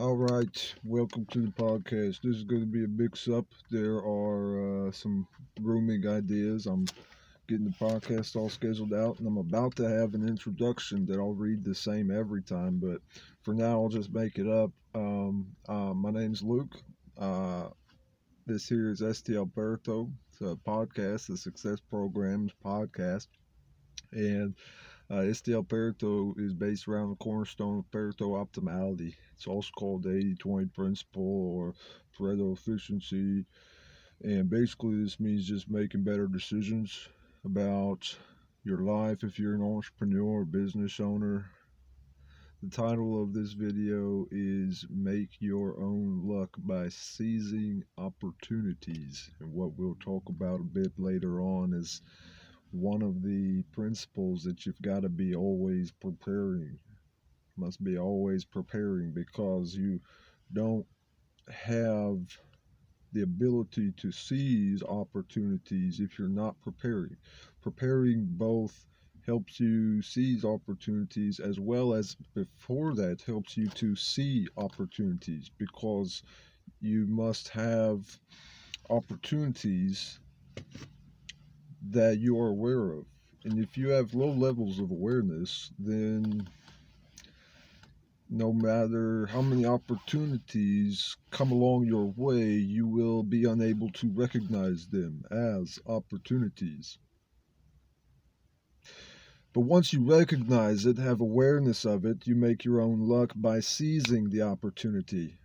All right, welcome to the podcast. This is going to be a mix up. There are uh, some grooming ideas. I'm getting the podcast all scheduled out, and I'm about to have an introduction that I'll read the same every time. But for now, I'll just make it up. Um, uh, my name's Luke. Uh, this here is STL Pareto. It's a podcast, the Success Programs podcast, and uh, STL Pareto is based around the cornerstone of Pareto optimality. It's also called the 80 20 principle or Pareto efficiency. And basically, this means just making better decisions about your life if you're an entrepreneur or business owner. The title of this video is Make Your Own Luck by Seizing Opportunities. And what we'll talk about a bit later on is one of the principles that you've got to be always preparing must be always preparing because you don't have the ability to seize opportunities if you're not preparing. Preparing both helps you seize opportunities as well as before that helps you to see opportunities because you must have opportunities that you are aware of. And if you have low levels of awareness, then no matter how many opportunities come along your way, you will be unable to recognize them as opportunities. But once you recognize it, have awareness of it, you make your own luck by seizing the opportunity.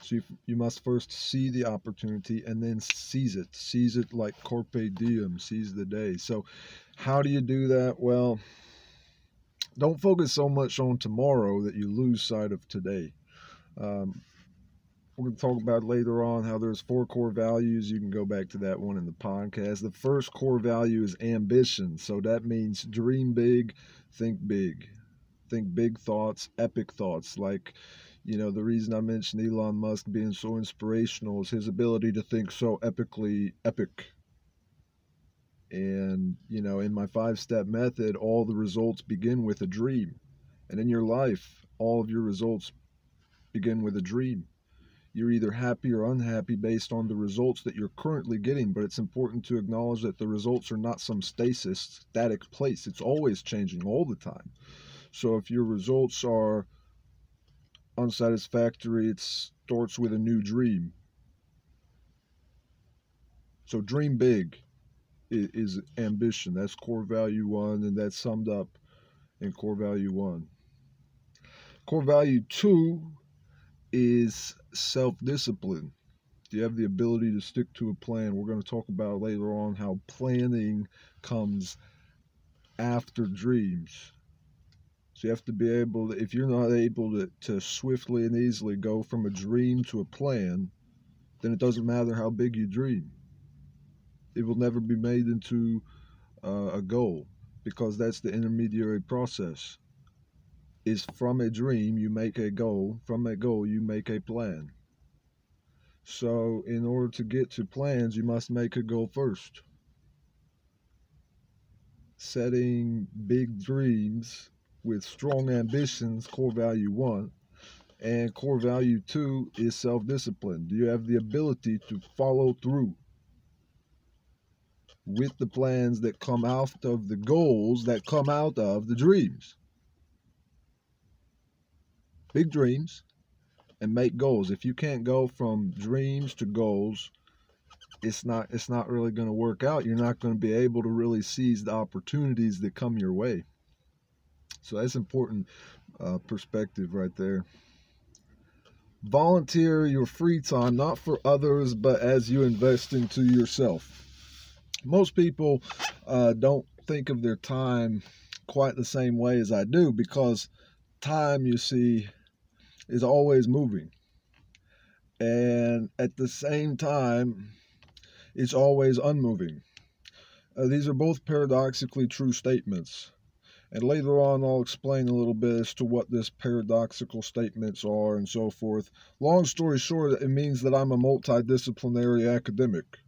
So you, you must first see the opportunity and then seize it. Seize it like carpe diem, seize the day. So, how do you do that? Well, don't focus so much on tomorrow that you lose sight of today. Um, we're going to talk about later on how there's four core values. You can go back to that one in the podcast. The first core value is ambition. So that means dream big, think big. Think big thoughts, epic thoughts. Like, you know, the reason I mentioned Elon Musk being so inspirational is his ability to think so epically epic and, you know, in my five step method, all the results begin with a dream. And in your life, all of your results begin with a dream. You're either happy or unhappy based on the results that you're currently getting, but it's important to acknowledge that the results are not some stasis, static place. It's always changing all the time. So if your results are unsatisfactory, it starts with a new dream. So dream big is, ambition. That's core value one, and that's summed up in core value one. Core value two is self discipline. Do you have the ability to stick to a plan? We're going to talk about later on how planning comes after dreams. So you have to be able to, if you're not able to, to swiftly and easily go from a dream to a plan, then it doesn't matter how big you dream. It will never be made into uh, a goal because that's the intermediary process. Is from a dream you make a goal. From a goal you make a plan. So in order to get to plans you must make a goal first. Setting big dreams with strong ambitions core value one and core value two is self-discipline do you have the ability to follow through with the plans that come out of the goals that come out of the dreams. Big dreams and make goals. If you can't go from dreams to goals, it's not it's not really going to work out. You're not going to be able to really seize the opportunities that come your way. So that's important uh, perspective right there. Volunteer your free time not for others, but as you invest into yourself most people uh, don't think of their time quite the same way as I do because time, you see, is always moving. And at the same time, it's always unmoving. Uh, these are both paradoxically true statements. And later on, I'll explain a little bit as to what this paradoxical statements are and so forth. Long story short, it means that I'm a multidisciplinary academic.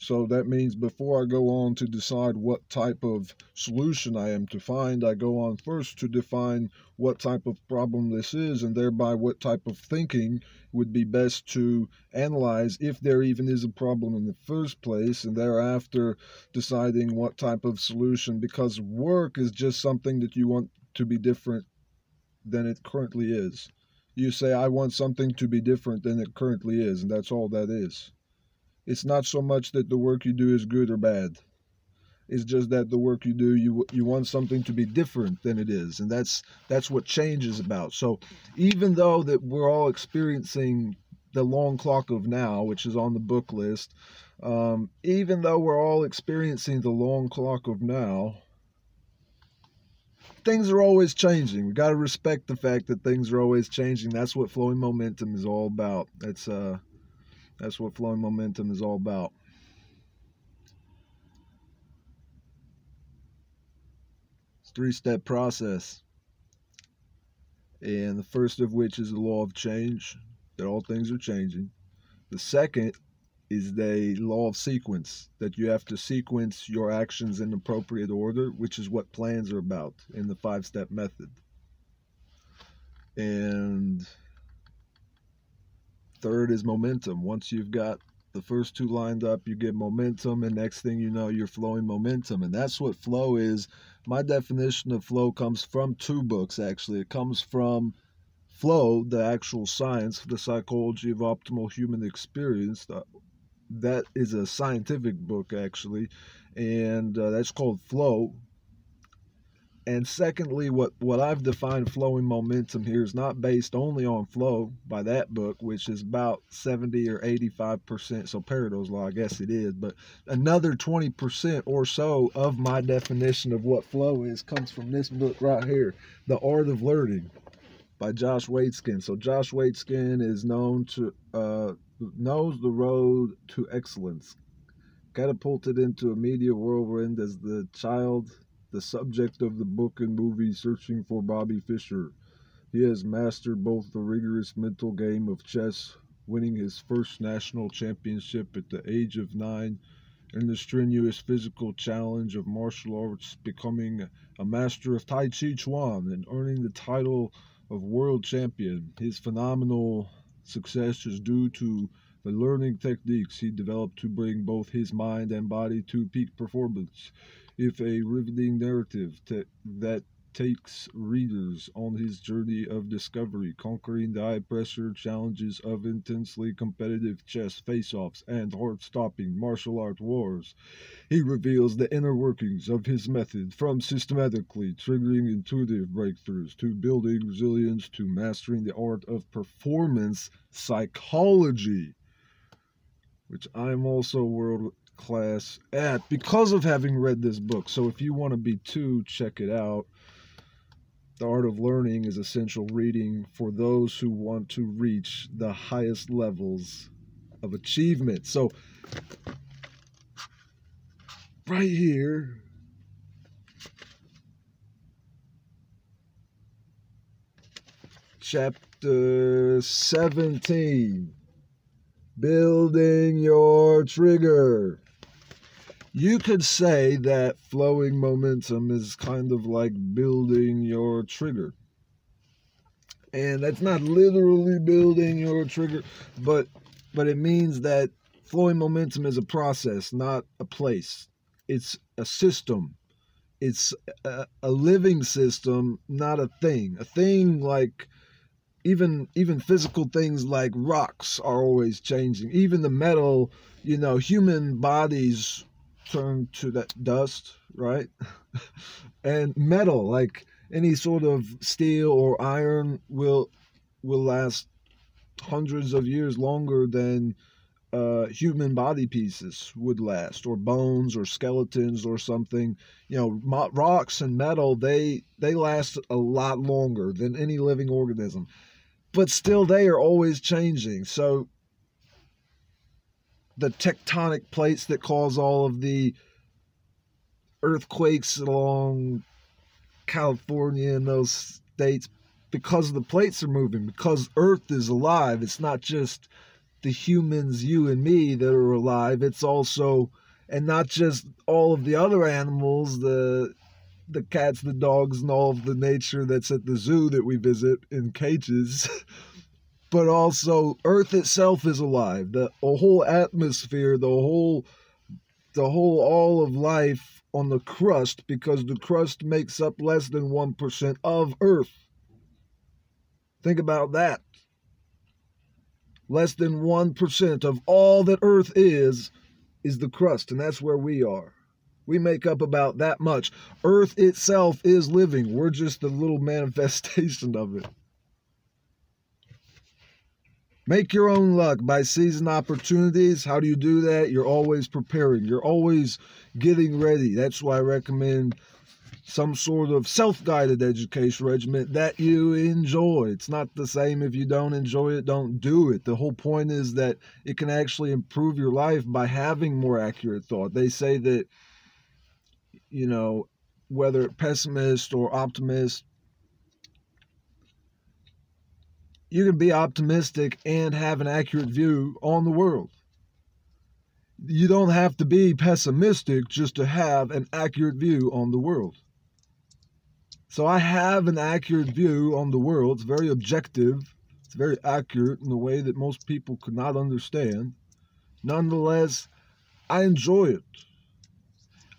So that means before I go on to decide what type of solution I am to find, I go on first to define what type of problem this is and thereby what type of thinking would be best to analyze if there even is a problem in the first place, and thereafter deciding what type of solution because work is just something that you want to be different than it currently is. You say, I want something to be different than it currently is, and that's all that is. It's not so much that the work you do is good or bad. It's just that the work you do, you you want something to be different than it is, and that's that's what change is about. So, even though that we're all experiencing the long clock of now, which is on the book list, um, even though we're all experiencing the long clock of now, things are always changing. We got to respect the fact that things are always changing. That's what flowing momentum is all about. That's uh that's what flowing momentum is all about. It's three-step process. And the first of which is the law of change, that all things are changing. The second is the law of sequence, that you have to sequence your actions in appropriate order, which is what plans are about in the five step method. And Third is momentum. Once you've got the first two lined up, you get momentum, and next thing you know, you're flowing momentum. And that's what flow is. My definition of flow comes from two books, actually. It comes from Flow, the actual science, the psychology of optimal human experience. That is a scientific book, actually, and uh, that's called Flow and secondly, what, what I've defined flowing momentum here is not based only on flow by that book, which is about 70 or 85%. So Pareto's Law, I guess it is. But another 20% or so of my definition of what flow is comes from this book right here, The Art of Learning by Josh Waitzkin. So Josh Waitzkin is known to, uh, knows the road to excellence. Catapulted into a media whirlwind as the child the subject of the book and movie Searching for Bobby Fischer. He has mastered both the rigorous mental game of chess, winning his first national championship at the age of nine, and the strenuous physical challenge of martial arts, becoming a master of Tai Chi Chuan and earning the title of world champion. His phenomenal success is due to the learning techniques he developed to bring both his mind and body to peak performance if a riveting narrative that takes readers on his journey of discovery, conquering the high pressure challenges of intensely competitive chess face offs and heart stopping martial art wars. He reveals the inner workings of his method from systematically triggering intuitive breakthroughs to building resilience to mastering the art of performance psychology. Which I'm also world class at because of having read this book. So if you want to be too, check it out. The Art of Learning is essential reading for those who want to reach the highest levels of achievement. So, right here, chapter 17 Building Your Trigger you could say that flowing momentum is kind of like building your trigger. And that's not literally building your trigger, but but it means that flowing momentum is a process, not a place. It's a system. It's a, a living system, not a thing. A thing like even even physical things like rocks are always changing. Even the metal, you know, human bodies turn to that dust, right? and metal, like any sort of steel or iron, will will last hundreds of years longer than uh, human body pieces would last, or bones, or skeletons, or something. You know, rocks and metal they they last a lot longer than any living organism, but still they are always changing. So the tectonic plates that cause all of the earthquakes along California and those states because the plates are moving, because Earth is alive. It's not just the humans, you and me, that are alive. It's also, and not just all of the other animals, the the cats, the dogs, and all of the nature that's at the zoo that we visit in cages. but also, Earth itself is alive. The, the whole atmosphere, the whole, the whole all of life on the crust, because the crust makes up less than one percent of Earth. Think about that. Less than 1% of all that Earth is, is the crust, and that's where we are. We make up about that much. Earth itself is living. We're just the little manifestation of it. Make your own luck by seizing opportunities. How do you do that? You're always preparing, you're always getting ready. That's why I recommend some sort of self guided education regimen that you enjoy. It's not the same if you don't enjoy it, don't do it. The whole point is that it can actually improve your life by having more accurate thought. They say that, you know, whether pessimist or optimist, you can be optimistic and have an accurate view on the world. You don't have to be pessimistic just to have an accurate view on the world. So I have an accurate view on the world. It's very objective. It's very accurate in a way that most people could not understand. Nonetheless, I enjoy it.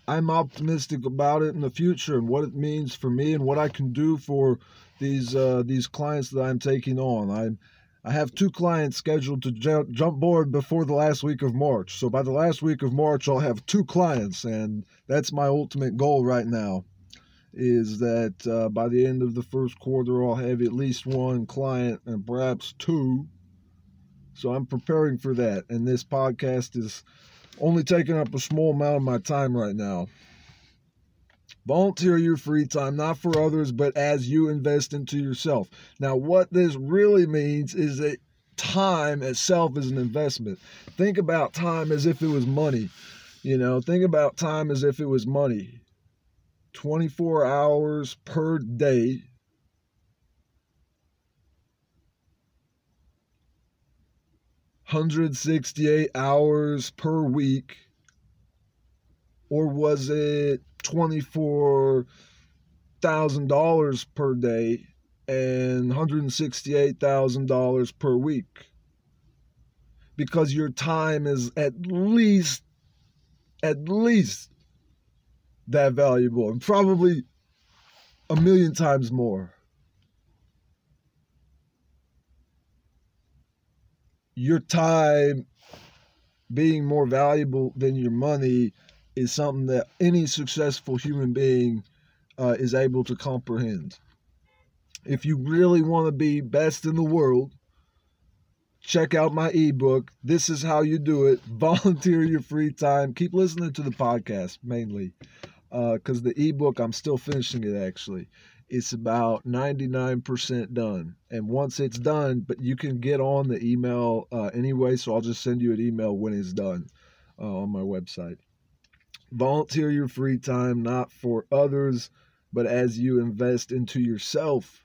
I'm optimistic about it in the future and what it means for me and what I can do for these uh, these clients that I'm taking on. I I have two clients scheduled to jump, jump board before the last week of March. So by the last week of March, I'll have two clients, and that's my ultimate goal right now is that uh, by the end of the first quarter, I'll have at least one client and perhaps two. So I'm preparing for that. And this podcast is only taking up a small amount of my time right now. Volunteer your free time, not for others, but as you invest into yourself. Now, what this really means is that time itself is an investment. Think about time as if it was money. You know, think about time as if it was money. 24 hours per day. Hundred sixty-eight hours per week, or was it twenty-four thousand dollars per day and hundred and sixty-eight thousand dollars per week? Because your time is at least, at least that valuable and probably a million times more. Your time being more valuable than your money is something that any successful human being uh, is able to comprehend. If you really want to be best in the world, check out my ebook. This is how you do it. Volunteer your free time. Keep listening to the podcast mainly because uh, the ebook I'm still finishing it actually. It's about 99% done, and once it's done, but you can get on the email uh, anyway. So I'll just send you an email when it's done uh, on my website. Volunteer your free time not for others, but as you invest into yourself.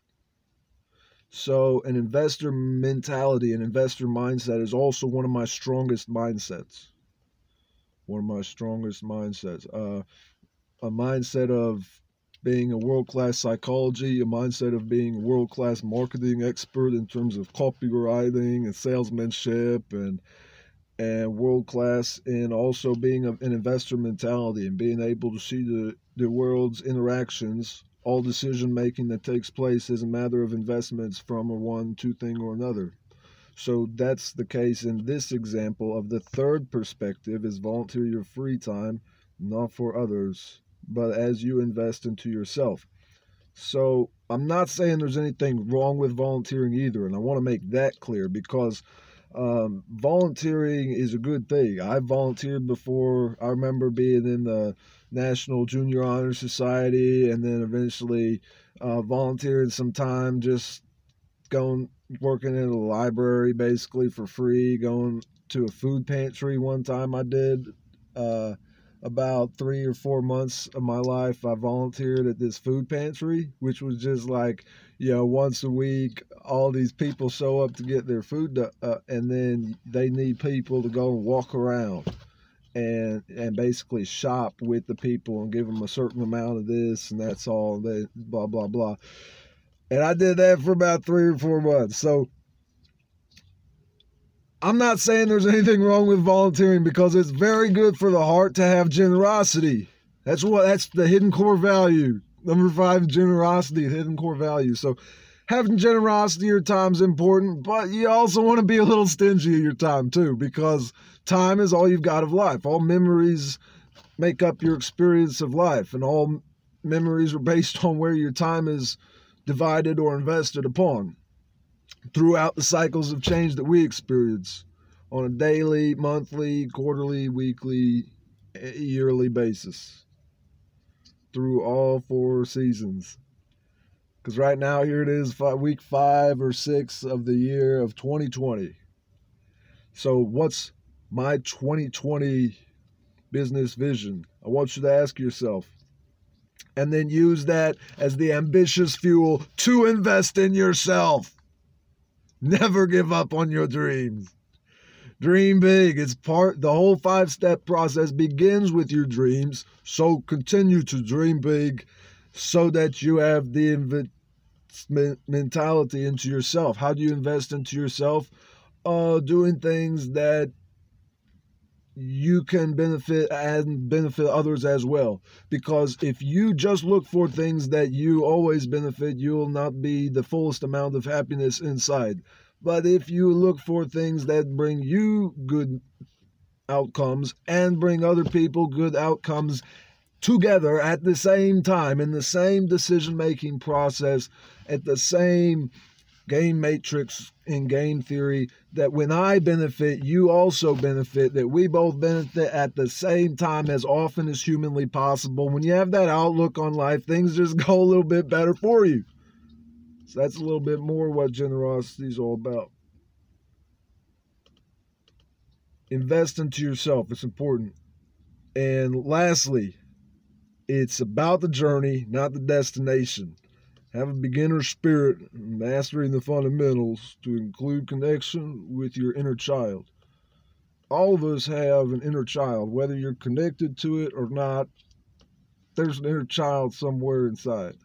So, an investor mentality, an investor mindset is also one of my strongest mindsets. One of my strongest mindsets. Uh, a mindset of being a world class psychology, a mindset of being a world class marketing expert in terms of copywriting and salesmanship and and world class and also being an investor mentality and being able to see the, the world's interactions, all decision making that takes place is a matter of investments from a one, two thing or another. So that's the case in this example of the third perspective is volunteer your free time, not for others but as you invest into yourself. So I'm not saying there's anything wrong with volunteering either, and I want to make that clear because um, volunteering is a good thing. I volunteered before. I remember being in the National Junior Honor Society, and then eventually uh, volunteered some time just going working in a library basically for free. Going to a food pantry one time I did. Uh, about three or four months of my life, I volunteered at this food pantry, which was just like, you know, once a week, all these people show up to get their food, to, uh, and then they need people to go and walk around and and basically shop with the people and give them a certain amount of this and that's all. They blah blah blah. And I did that for about three or four months. So I'm not saying there's anything wrong with volunteering because it's very good for the heart to have generosity. That's what that's the hidden core value. Number five, generosity, hidden core value. So having generosity your time is important, but you also want to be a little stingy of your time too, because time is all you've got of life. All memories make up your experience of life, and all memories are based on where your time is divided or invested upon throughout the cycles of change that we experience on a daily, monthly, quarterly, weekly, yearly basis through all four seasons. Because right now, here it is, week five or six of the year of 2020. So, what's my 2020 business vision? I want you to ask yourself, and then use that as the ambitious fuel to invest in yourself. Never give up on your dreams. Dream big. It's part the whole five step process begins with your dreams. So continue to dream big so that you have the investment mentality into yourself. How do you invest into yourself? Uh doing things that you can benefit and benefit others as well. Because if you just look for things that you always benefit, you will not be the fullest amount of happiness inside. But if you look for things that bring you good outcomes and bring other people good outcomes together at the same time, in the same decision making process, at the same game matrix in game theory that when I benefit, you also benefit, that we both benefit at the same time as often as humanly possible. When you have that outlook on life, things just go a little bit better for you. So that's a little bit more what generosity is all about. Invest into yourself, it's important. And lastly, it's about the journey, not the destination. Have a beginner spirit, mastering the fundamentals to include connection with your inner child. All of us have an inner child, whether you're connected to it or not. There's an inner child somewhere inside.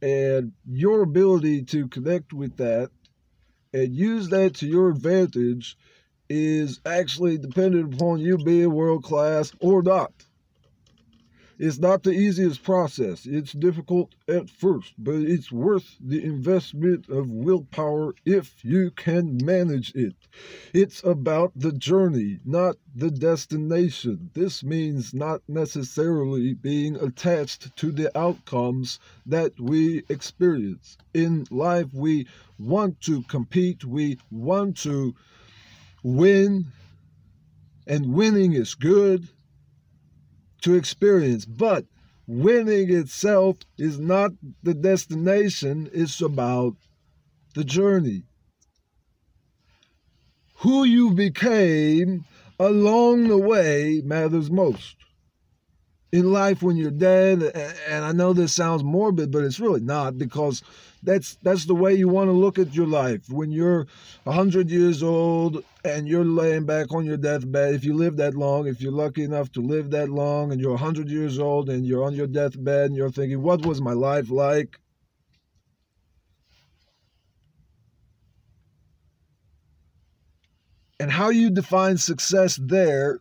And your ability to connect with that and use that to your advantage is actually dependent upon you being world class or not. It's not the easiest process. It's difficult at first, but it's worth the investment of willpower if you can manage it. It's about the journey, not the destination. This means not necessarily being attached to the outcomes that we experience. In life, we want to compete, we want to win, and winning is good to experience. But winning itself is not the destination, it's about the journey. Who you became along the way matters most. In life, when you're dead, and I know this sounds morbid, but it's really not because that's that's the way you want to look at your life. When you're hundred years old and you're laying back on your deathbed, if you live that long, if you're lucky enough to live that long, and you're hundred years old and you're on your deathbed and you're thinking, "What was my life like?" And how you define success there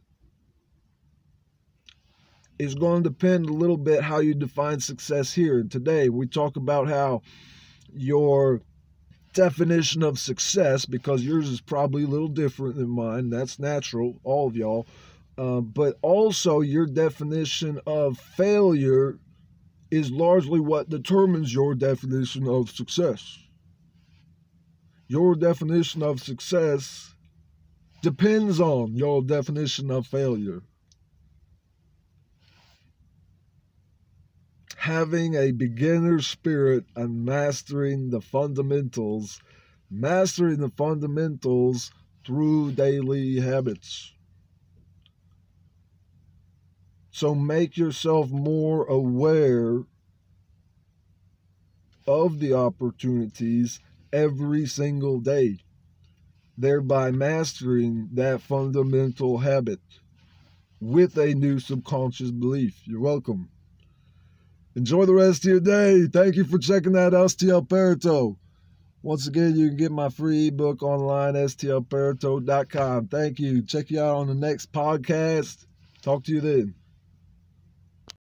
is going to depend a little bit how you define success here. Today we talk about how your definition of success, because yours is probably a little different than mine. That's natural, all of y'all. Uh, but also, your definition of failure is largely what determines your definition of success. Your definition of success depends on your definition of failure. Having a beginner spirit and mastering the fundamentals, mastering the fundamentals through daily habits. So make yourself more aware of the opportunities every single day, thereby mastering that fundamental habit with a new subconscious belief. You're welcome. Enjoy the rest of your day. Thank you for checking out STL Pareto. Once again, you can get my free ebook online, stlpareto.com. Thank you. Check you out on the next podcast. Talk to you then.